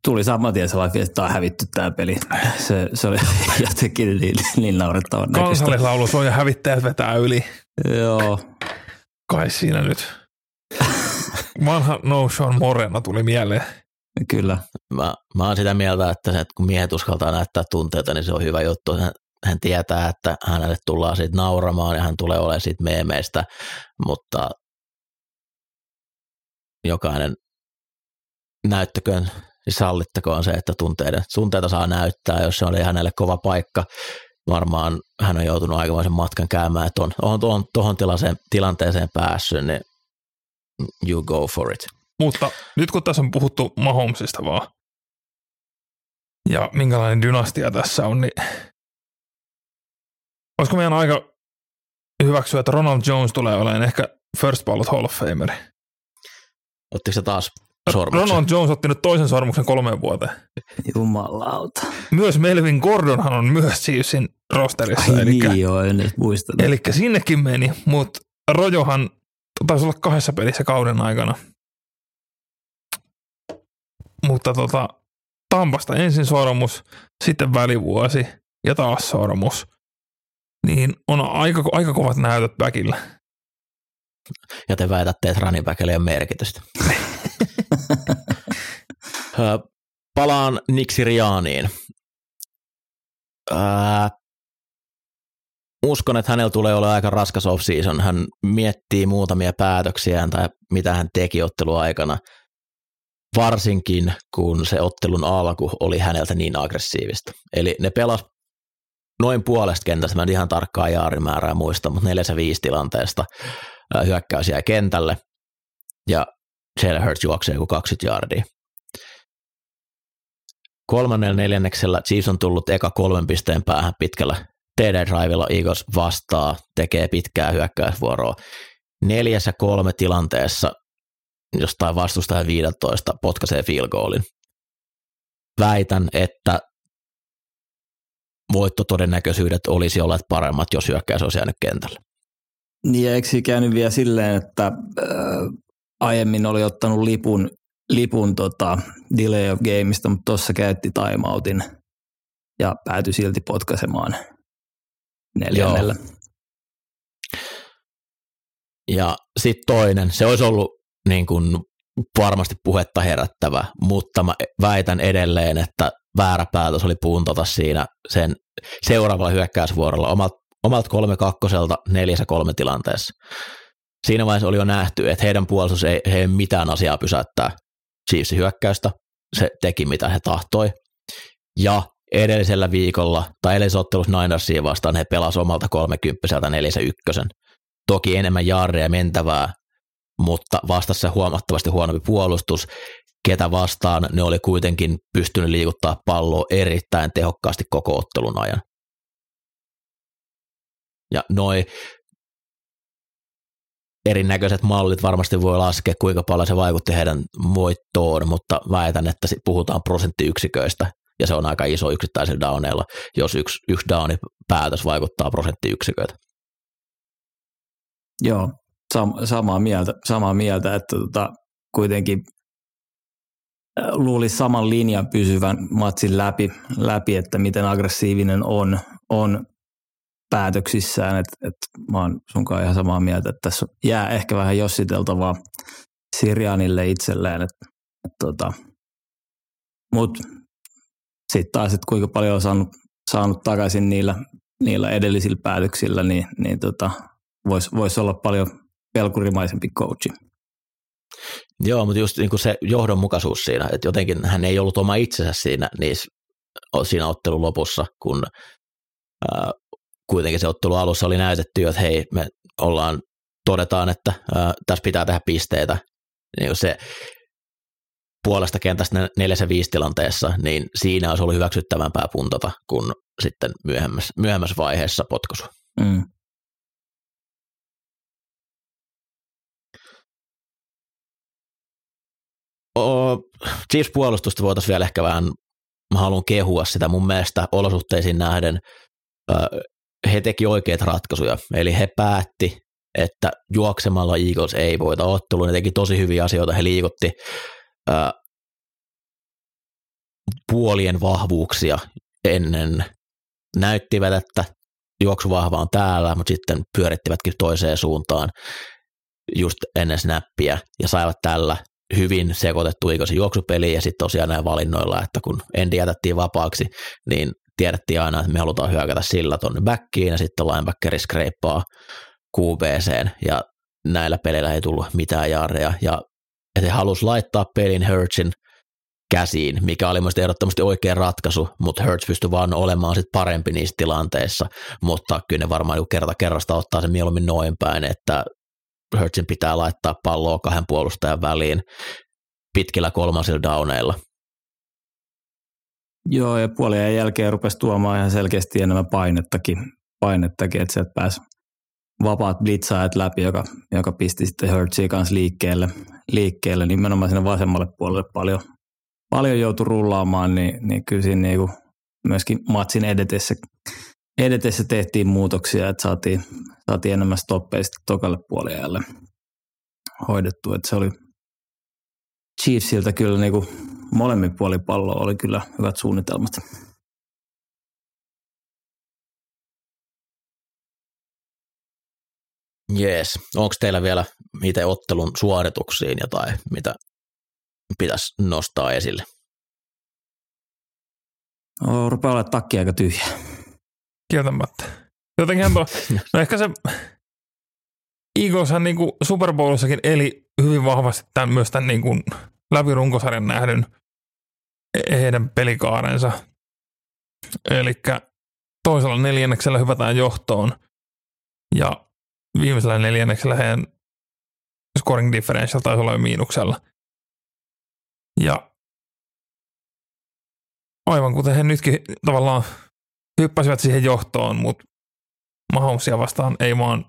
tuli saman tien sellainen, että tämä on hävitty tämä peli. Se, se oli jotenkin niin, niin naurettavan näköistä. Kansallislaulu on ja hävittäjät vetää yli. Joo. Kai siinä nyt. Vanha No Sean Morena tuli mieleen. Kyllä. Mä, mä oon sitä mieltä, että, se, että kun miehet uskaltaa näyttää tunteita, niin se on hyvä juttu. Hän, hän tietää, että hänelle tullaan siitä nauramaan ja hän tulee olemaan siitä meemeistä, mutta jokainen näyttäköön niin sallittakoon se, että tunteiden, tunteita saa näyttää, jos se oli hänelle kova paikka. Varmaan hän on joutunut aikamoisen matkan käymään, että on, on tuohon, tuohon tilanteeseen päässyt, niin you go for it. Mutta nyt kun tässä on puhuttu Mahomesista vaan, ja minkälainen dynastia tässä on, niin olisiko meidän aika hyväksyä, että Ronald Jones tulee olemaan ehkä First Ballot Hall of Fameri? Ottiko se taas sormuksen. Ronald Jones otti nyt toisen sormuksen kolmeen vuoteen. Jumalauta. Myös Melvin Gordonhan on myös Chiefsin rosterissa. Ai elikkä, niin joo, en nyt muista. Eli sinnekin meni, mutta Rojohan taisi olla kahdessa pelissä kauden aikana. Mutta tota, Tampasta ensin sormus, sitten välivuosi ja taas sormus. Niin on aika, aika kovat näytöt väkillä. Ja te väitätte, että running backille on merkitystä. Palaan Niksiriaaniin. Ää, uskon, että hänellä tulee olla aika raskas off-season. Hän miettii muutamia päätöksiään tai mitä hän teki otteluaikana, varsinkin kun se ottelun alku oli häneltä niin aggressiivista. Eli ne pelas noin puolesta kentästä, mä en ihan tarkkaa jaarimäärää muista, mutta 4 5 tilanteesta hyökkäys jäi kentälle. Ja Jalen Hurts juoksee joku 20 jardia. Kolmannella neljänneksellä Chiefs on tullut eka kolmen pisteen päähän pitkällä TD Drivella Eagles vastaa, tekee pitkää hyökkäysvuoroa. Neljässä kolme tilanteessa jostain vastustajan 15 potkaisee field goalin. Väitän, että voittotodennäköisyydet olisi olleet paremmat, jos hyökkäys olisi jäänyt kentälle. Niin ja eikö käynyt vielä silleen, että äh, aiemmin oli ottanut lipun, lipun tota, delay of gameista, mutta tuossa käytti timeoutin ja päätyi silti potkaisemaan neljännellä. Joo. Ja sitten toinen, se olisi ollut niin kuin varmasti puhetta herättävä, mutta mä väitän edelleen, että väärä päätös oli puuntata siinä sen seuraavalla hyökkäysvuorolla omalta, omalta kolme kakkoselta neljässä kolme tilanteessa. Siinä vaiheessa oli jo nähty, että heidän puolustus ei, ei mitään asiaa pysäyttää Chiefsin hyökkäystä. Se teki mitä he tahtoi. Ja edellisellä viikolla, tai edellisessä ottelussa Ninersiin vastaan, he pelasivat omalta 30 neljässä ykkösen. Toki enemmän jaarreja mentävää, mutta vastassa huomattavasti huonompi puolustus, ketä vastaan ne oli kuitenkin pystynyt liikuttaa palloa erittäin tehokkaasti koko ottelun ajan. Ja noi erinäköiset mallit varmasti voi laskea, kuinka paljon se vaikutti heidän voittoon, mutta väitän, että puhutaan prosenttiyksiköistä, ja se on aika iso yksittäisellä downeilla, jos yksi, yksi downi päätös vaikuttaa prosenttiyksiköitä. Joo, sam- samaa, mieltä, samaa mieltä, että tota, kuitenkin luulisi saman linjan pysyvän matsin läpi, läpi että miten aggressiivinen on, on päätöksissään, että, että mä oon sunkaan ihan samaa mieltä, että tässä jää ehkä vähän jossiteltavaa Sirianille itselleen, että, että tota, mutta sitten taas, että kuinka paljon on saanut, saanut takaisin niillä, niillä edellisillä päätöksillä, niin, niin tota, voisi vois olla paljon pelkurimaisempi coachi. Joo, mutta just niin kuin se johdonmukaisuus siinä, että jotenkin hän ei ollut oma itsensä siinä, niin siinä ottelun lopussa, kun ää, kuitenkin se ottelu alussa oli näytetty, että hei, me ollaan, todetaan, että ää, tässä pitää tehdä pisteitä. Niin se puolesta kentästä 4 5 tilanteessa, niin siinä olisi ollut hyväksyttävämpää puntata kuin sitten myöhemmässä, myöhemmässä vaiheessa potkusu. Mm. Chiefs-puolustusta voitaisiin vielä ehkä vähän, mä haluan kehua sitä mun mielestä olosuhteisiin nähden, he teki oikeita ratkaisuja, eli he päätti, että juoksemalla Eagles ei voita ottelua, ne teki tosi hyviä asioita, he liikutti puolien vahvuuksia ennen, näyttivät, että juoksuvahva on täällä, mutta sitten pyörittivätkin toiseen suuntaan just ennen snappia ja saivat tällä hyvin sekoitettu Eaglesin juoksupeli ja sitten tosiaan näin valinnoilla, että kun Endi jätettiin vapaaksi, niin tiedettiin aina, että me halutaan hyökätä sillä tonne backiin ja sitten linebackeri skreippaa QBCen ja näillä peleillä ei tullut mitään jaareja ja että he halusi laittaa pelin Hurtsin käsiin, mikä oli mielestäni ehdottomasti oikea ratkaisu, mutta Hurts pystyi vaan olemaan sit parempi niissä tilanteissa, mutta kyllä ne varmaan kerta kerrasta ottaa sen mieluummin noin päin, että Hurtsin pitää laittaa palloa kahden puolustajan väliin pitkillä kolmasilla downeilla. Joo, ja puolien jälkeen rupesi tuomaan ihan selkeästi enemmän painettakin, painettakin että sieltä pääsi vapaat blitzaajat läpi, joka, joka pisti sitten Hurtsia kanssa liikkeelle, liikkeelle nimenomaan sinne vasemmalle puolelle paljon, paljon joutui rullaamaan, niin, niin kyllä siinä niinku myöskin matsin edetessä, edetessä tehtiin muutoksia, että saatiin, saatiin enemmän stoppeja tokalle puoliajalle hoidettu, että se oli Chiefsiltä kyllä niinku molemmin puolin palloa oli kyllä hyvät suunnitelmat. Jees. Onko teillä vielä itse ottelun suorituksiin jotain, mitä pitäisi nostaa esille? No, rupeaa olemaan takki aika tyhjä. Kieltämättä. Jotenkin tuo, no ehkä se Eagleshan niin kuin Super Bowlissakin eli hyvin vahvasti tämän, myös tämän niin kuin läpi runkosarjan nähdyn heidän pelikaarensa. Eli toisella neljänneksellä hyvätään johtoon ja viimeisellä neljänneksellä heidän scoring differential taisi olla jo miinuksella. Ja aivan kuten he nytkin tavallaan hyppäsivät siihen johtoon, mutta Mahomesia vastaan ei vaan,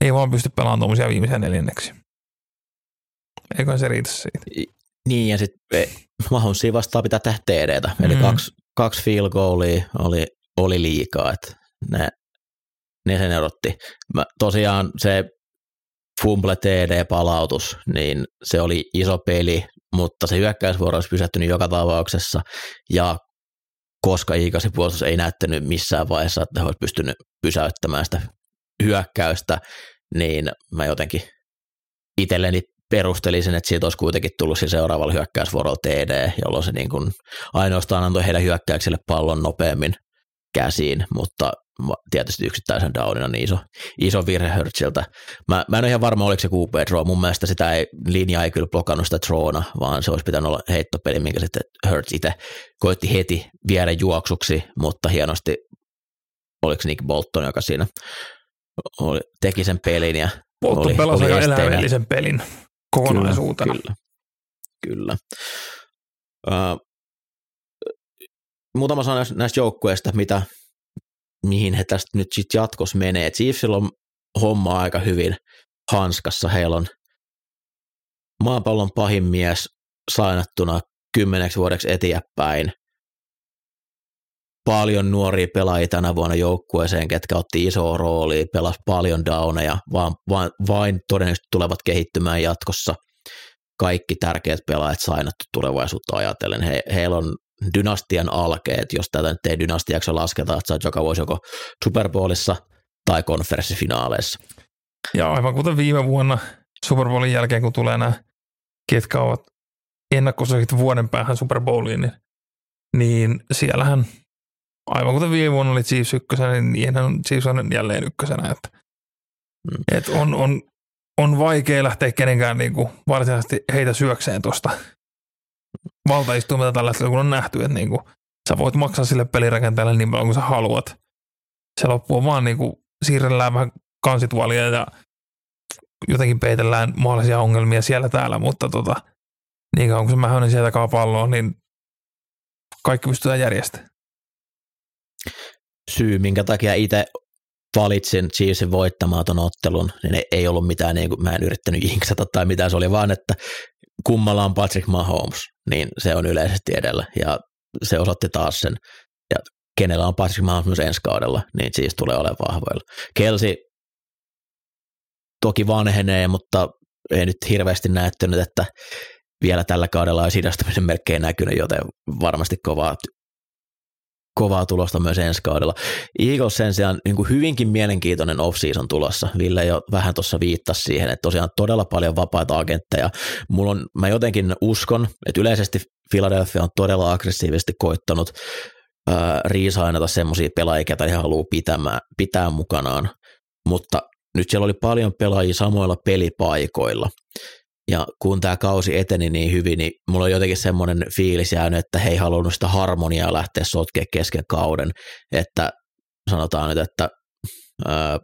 ei vaan pysty pelaamaan tuommoisia viimeisiä neljänneksi. Eikö se riitä siitä? Niin, ja sitten Mahomesia vastaan pitää tehdä TDtä, eli Mm. kaksi, kaksi field goalia oli, oli liikaa, että ne, ne sen erotti. Mä, tosiaan se fumble TD-palautus, niin se oli iso peli, mutta se hyökkäysvuoro olisi pysähtynyt joka tapauksessa, ja koska Iikasin puolustus ei näyttänyt missään vaiheessa, että he olisi pystynyt pysäyttämään sitä hyökkäystä, niin mä jotenkin itselleni perustelisin, että siitä olisi kuitenkin tullut siinä seuraavalla hyökkäysvuorolla TD, jolloin se niin kuin ainoastaan antoi heidän hyökkäyksille pallon nopeammin käsiin, mutta tietysti yksittäisen downina niin iso, iso virhe Hurtsiltä. Mä, mä en ole ihan varma, oliko se QB draw. Mun mielestä sitä ei, linja ei kyllä blokannut sitä drawna, vaan se olisi pitänyt olla heittopeli, minkä sitten Hurts itse koitti heti viedä juoksuksi, mutta hienosti oliko Nick Bolton, joka siinä oli, teki sen pelin ja Bolton oli- pelasi oli eläimellisen pelin kokonaisuutena. Kyllä, kyllä. Uh, muutama sana näistä joukkueista, mitä, mihin he tästä nyt sitten jatkossa menee. Chiefsillä on homma aika hyvin hanskassa. Heillä on maapallon pahin mies sainattuna kymmeneksi vuodeksi eteenpäin. Paljon nuoria pelaajia tänä vuonna joukkueeseen, ketkä otti isoa roolia, pelasi paljon downeja, vaan, vaan, vain todennäköisesti tulevat kehittymään jatkossa. Kaikki tärkeät pelaajat sainattu tulevaisuutta ajatellen. He, heillä on dynastian alkeet, jos tätä nyt ei dynastiaksi lasketa, että sä oot joka vuosi joko Super Bowlissa tai konferenssifinaaleissa. Ja aivan kuten viime vuonna Super Bowlin jälkeen, kun tulee nämä, ketkä ovat ennakkosuosikit vuoden päähän Super Bowliin, niin, niin siellähän aivan kuten viime vuonna oli Chiefs ykkösenä, niin niinhän on Chiefs on jälleen ykkösenä. Että, Mm. et on, on, on vaikea lähteä kenenkään niin kuin varsinaisesti heitä syökseen tuosta valtaistuimelta tällä hetkellä, kun on nähty, että niin kuin, sä voit maksaa sille pelirakentajalle niin paljon kuin sä haluat. Se loppu on vaan niin kuin, siirrellään vähän kansituolia ja jotenkin peitellään mahdollisia ongelmia siellä täällä, mutta tota, niin kauan kun se mähönen sieltä takaa palloa, niin kaikki pystytään järjestämään. syy, minkä takia itse valitsin Chiefsin voittamaan ton ottelun, niin ei ollut mitään, niin kuin, mä en yrittänyt jinksata tai mitään, se oli vaan, että kummalla on Patrick Mahomes, niin se on yleisesti edellä, ja se osoitti taas sen, ja kenellä on Patrick Mahomes myös ensi kaudella, niin Chiefs tulee olemaan vahvoilla. Kelsi toki vanhenee, mutta ei nyt hirveästi näyttänyt, että vielä tällä kaudella olisi hidastumisen merkkejä näkynyt, joten varmasti kovaa kovaa tulosta myös ensi kaudella. Eagles sen sijaan niin kuin hyvinkin mielenkiintoinen off-season tulossa. Ville jo vähän tuossa viittasi siihen, että tosiaan todella paljon vapaita agentteja. Mulla on, mä jotenkin uskon, että yleisesti Philadelphia on todella aggressiivisesti koittanut ää, riisainata semmoisia pelaajia, ketä he haluaa pitämään, pitää mukanaan, mutta nyt siellä oli paljon pelaajia samoilla pelipaikoilla. Ja kun tämä kausi eteni niin hyvin, niin mulla on jotenkin semmoinen fiilis jäänyt, että he ei halunnut sitä harmoniaa lähteä sotkea kesken kauden, että sanotaan nyt, että äh,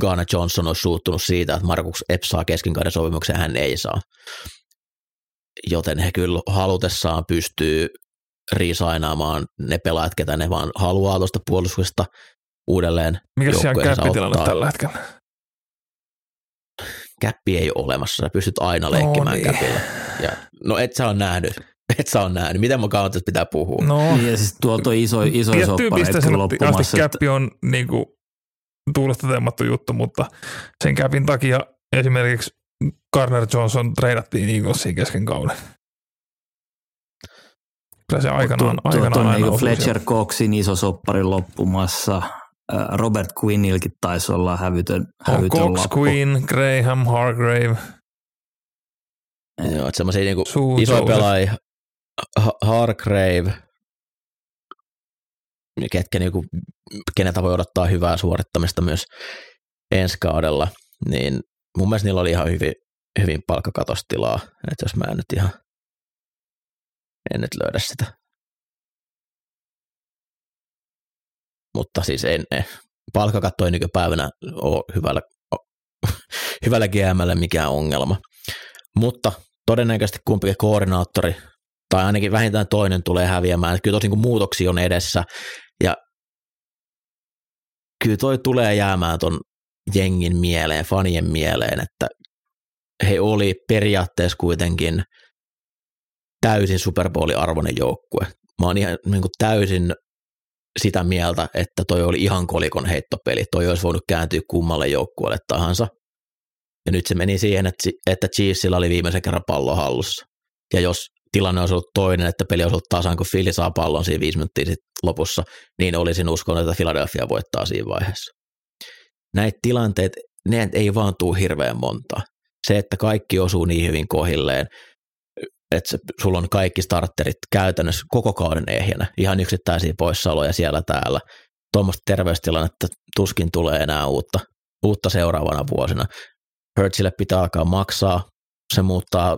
Garner Johnson on suuttunut siitä, että Markus Epps saa keskenkauden sopimuksen, hän ei saa. Joten he kyllä halutessaan pystyy riisainaamaan ne pelaajat, ketä ne vaan haluaa tuosta puolustuksesta uudelleen Mikä se on joukkueensa käppitilanne tällä hetkellä? Käppi ei ole olemassa, sä pystyt aina leikkimään niin. käpillä. Ja, no et sä on nähnyt, et sä on nähnyt. Miten mä kauan tästä pitää puhua? No, Niin, ja siis tuolta on iso, iso soppareita asti loppumassa. että- käppi on niin kuin, tuulesta temmattu juttu, mutta sen käpin takia esimerkiksi Garner Johnson treidattiin Eaglesiin kesken kauden. Kyllä se aikanaan, Tuo- tuo- aikanaan tuo on aina niinku osui Fletcher. Coxin iso soppari loppumassa. Robert Quinnilkin taisi olla hävytön, On hävytön Cox, lappu. Queen, Graham, Hargrave, Joo, että semmoisia niinku isoja pelaajia, Ha- Hargrave, ketkä niinku, keneltä voi odottaa hyvää suorittamista myös ensi kaudella, niin mun mielestä niillä oli ihan hyvin, hyvin palkkakatostilaa, että jos mä en nyt ihan, en nyt löydä sitä. Mutta siis en, en palkkakatto ei nykypäivänä ole hyvällä, hyvällä GMlle mikään ongelma. Mutta todennäköisesti kumpikin koordinaattori, tai ainakin vähintään toinen tulee häviämään. Kyllä tosin kun muutoksia on edessä, ja kyllä toi tulee jäämään ton jengin mieleen, fanien mieleen, että he oli periaatteessa kuitenkin täysin Super Bowlin arvoinen joukkue. Mä oon ihan niin kuin täysin sitä mieltä, että toi oli ihan kolikon heittopeli. Toi olisi voinut kääntyä kummalle joukkueelle tahansa. Ja nyt se meni siihen, että, Chiefsillä oli viimeisen kerran pallo hallussa. Ja jos tilanne olisi ollut toinen, että peli olisi ollut tasan, kun Philly saa pallon siinä viisi minuuttia sitten lopussa, niin olisin uskonut, että Philadelphia voittaa siinä vaiheessa. Näitä tilanteet, ne ei vaan tuu hirveän monta. Se, että kaikki osuu niin hyvin kohilleen, että sulla on kaikki starterit käytännössä koko kauden ehjänä, ihan yksittäisiä poissaoloja siellä täällä. Tuommoista terveystilannetta tuskin tulee enää uutta, uutta seuraavana vuosina. Hertzille pitää alkaa maksaa, se muuttaa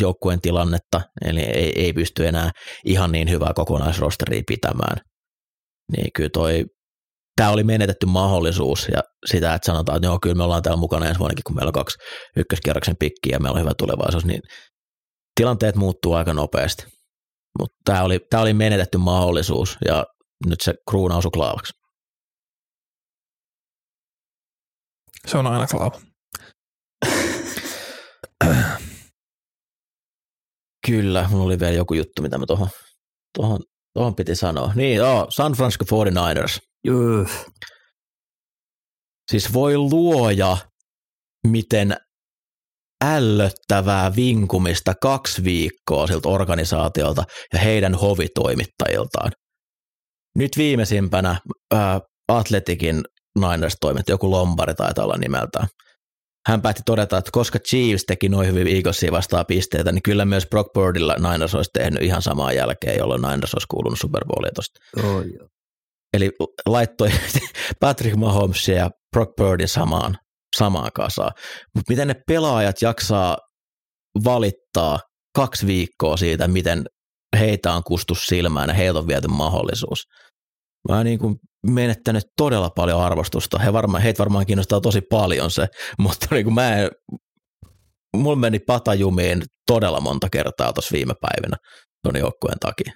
joukkueen tilannetta, eli ei, ei pysty enää ihan niin hyvää kokonaisrosteria pitämään. Niin kyllä toi, tämä oli menetetty mahdollisuus ja sitä, että sanotaan, että joo, kyllä me ollaan täällä mukana ensi vuonnakin, kun meillä on kaksi ykköskierroksen pikkiä ja meillä on hyvä tulevaisuus, niin tilanteet muuttuu aika nopeasti. Mutta tämä oli, tämä oli menetetty mahdollisuus ja nyt se kruuna osui klaavaksi. Se on aina klaava. Kyllä, mulla oli vielä joku juttu, mitä mä tuohon tohon, tohon piti sanoa. Niin, joo, San Francisco 49ers. Juh. Siis voi luoja, miten ällöttävää vinkumista kaksi viikkoa siltä organisaatiolta ja heidän hovitoimittajiltaan. Nyt viimeisimpänä ää, Atletikin Niners toimittu, joku Lombari taitaa olla nimeltään hän päätti todeta, että koska Chiefs teki noin hyvin Eaglesia vastaan pisteitä, niin kyllä myös Brock Birdilla Niners olisi tehnyt ihan samaa jälkeen, jolloin Niners olisi kuulunut Super Bowlia tosta. Oh, joo. Eli laittoi Patrick Mahomesia ja Brock Birdin samaan, samaan kasaan. Mutta miten ne pelaajat jaksaa valittaa kaksi viikkoa siitä, miten heitä on kustu silmään ja heiltä on viety mahdollisuus. Mä niin kuin menettänyt todella paljon arvostusta. He varmaan, heitä varmaan kiinnostaa tosi paljon se, mutta niin kuin mä en, mulla meni patajumiin todella monta kertaa tuossa viime päivinä tuon joukkueen takia.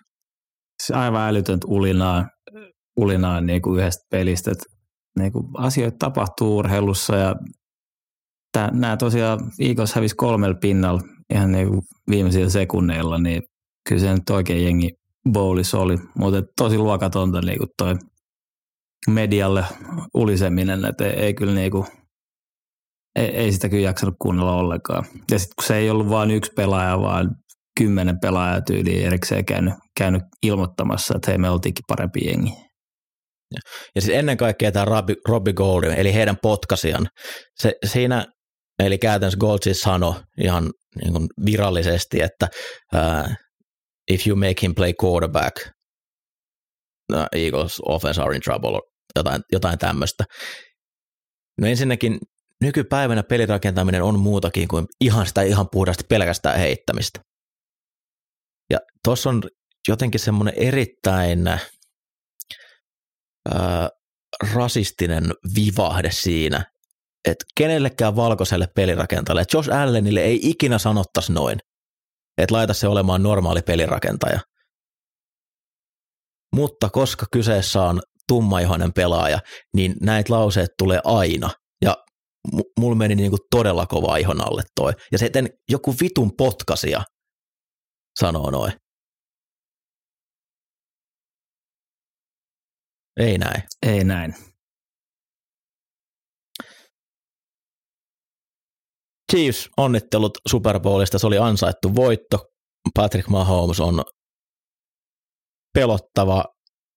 Se aivan älytöntä ulinaa, ulinaa niin kuin yhdestä pelistä, että niin kuin asioita tapahtuu urheilussa ja nämä tosiaan Eagles hävisi kolmella pinnalla ihan niin kuin viimeisillä sekunneilla, niin kyllä se nyt oikein jengi bowlis oli, mutta tosi luokatonta niin kuin toi medialle uliseminen, että ei, ei kyllä niinku, ei, ei sitä kyllä jaksanut kuunnella ollenkaan. Ja sitten kun se ei ollut vain yksi pelaaja, vaan kymmenen pelaajaa tyyliin erikseen käynyt, käynyt ilmoittamassa, että hei me oltiinkin parempi jengi. Ja, ja siis ennen kaikkea tämä Robbie, Robbie Gold, eli heidän potkasijan, se, siinä, eli käytännössä Gold siis sanoi ihan niin kuin virallisesti, että uh, if you make him play quarterback, uh, Eagles offense are in trouble, jotain, jotain tämmöistä. No ensinnäkin nykypäivänä pelirakentaminen on muutakin kuin ihan sitä ihan puhdasti pelkästään heittämistä. Ja tuossa on jotenkin semmoinen erittäin ää, rasistinen vivahde siinä, että kenellekään valkoiselle pelirakentajalle, Josh Allenille ei ikinä sanottaisi noin, että laita se olemaan normaali pelirakentaja. Mutta koska kyseessä on tummaihoinen pelaaja, niin näitä lauseet tulee aina. Ja mulla meni niinku todella kova ihon alle toi. Ja sitten joku vitun potkasia sanoo noin. Ei näin. Ei näin. Chiefs, onnittelut Super Bowlista, se oli ansaittu voitto. Patrick Mahomes on pelottava,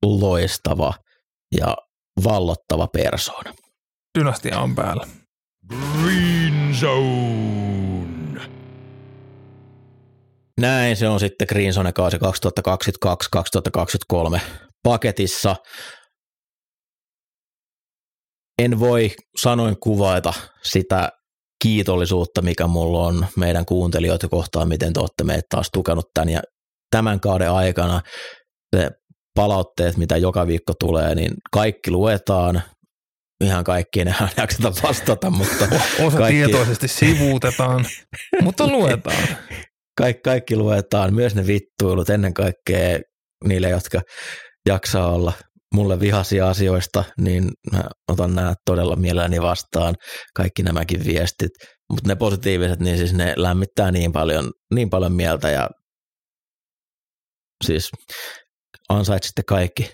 loistava ja vallottava persoona. Dynastia on päällä. Green Zone. Näin se on sitten Green Zone kausi 2022-2023 paketissa. En voi sanoin kuvaita sitä kiitollisuutta, mikä mulla on meidän kuuntelijoita kohtaan, miten te olette meitä taas tukenut tämän ja tämän kauden aikana. Se palautteet, mitä joka viikko tulee, niin kaikki luetaan. Ihan kaikki ne jakseta vastata, mutta Osa kaikki, tietoisesti sivuutetaan, mutta luetaan. kaikki, kaikki luetaan, myös ne vittuilut ennen kaikkea niille, jotka jaksaa olla mulle vihaisia asioista, niin mä otan nämä todella mielelläni vastaan, kaikki nämäkin viestit. Mutta ne positiiviset, niin siis ne lämmittää niin paljon, niin paljon mieltä ja siis ansaitsitte kaikki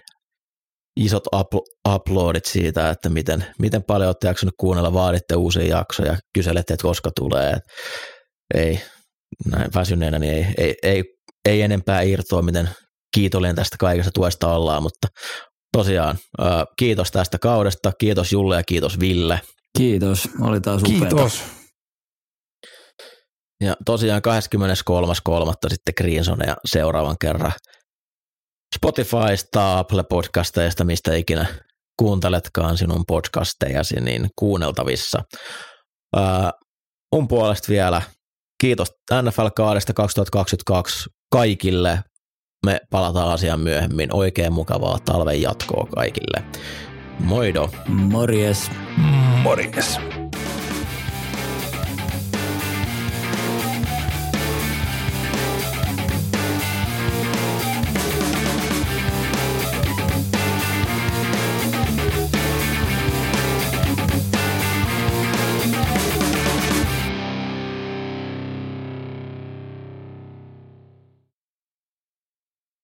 isot up- uploadit siitä, että miten, miten paljon olette jaksanut kuunnella, vaaditte uusia jaksoja, kyselette, että koska tulee. Ei, näin väsyneenä, niin ei, ei, ei, ei enempää irtoa, miten kiitollinen tästä kaikesta tuesta ollaan, mutta tosiaan kiitos tästä kaudesta, kiitos Julle ja kiitos Ville. Kiitos, oli taas upeata. Kiitos. Ja tosiaan 23.3. sitten Greenson ja seuraavan kerran Spotifysta, Apple Podcasteista, mistä ikinä kuunteletkaan sinun podcastejasi, niin kuunneltavissa. Ää, mun puolesta vielä kiitos NFL kaudesta 2022 kaikille. Me palataan asiaan myöhemmin. Oikein mukavaa talven jatkoa kaikille. Moido. Morjes. Morjes.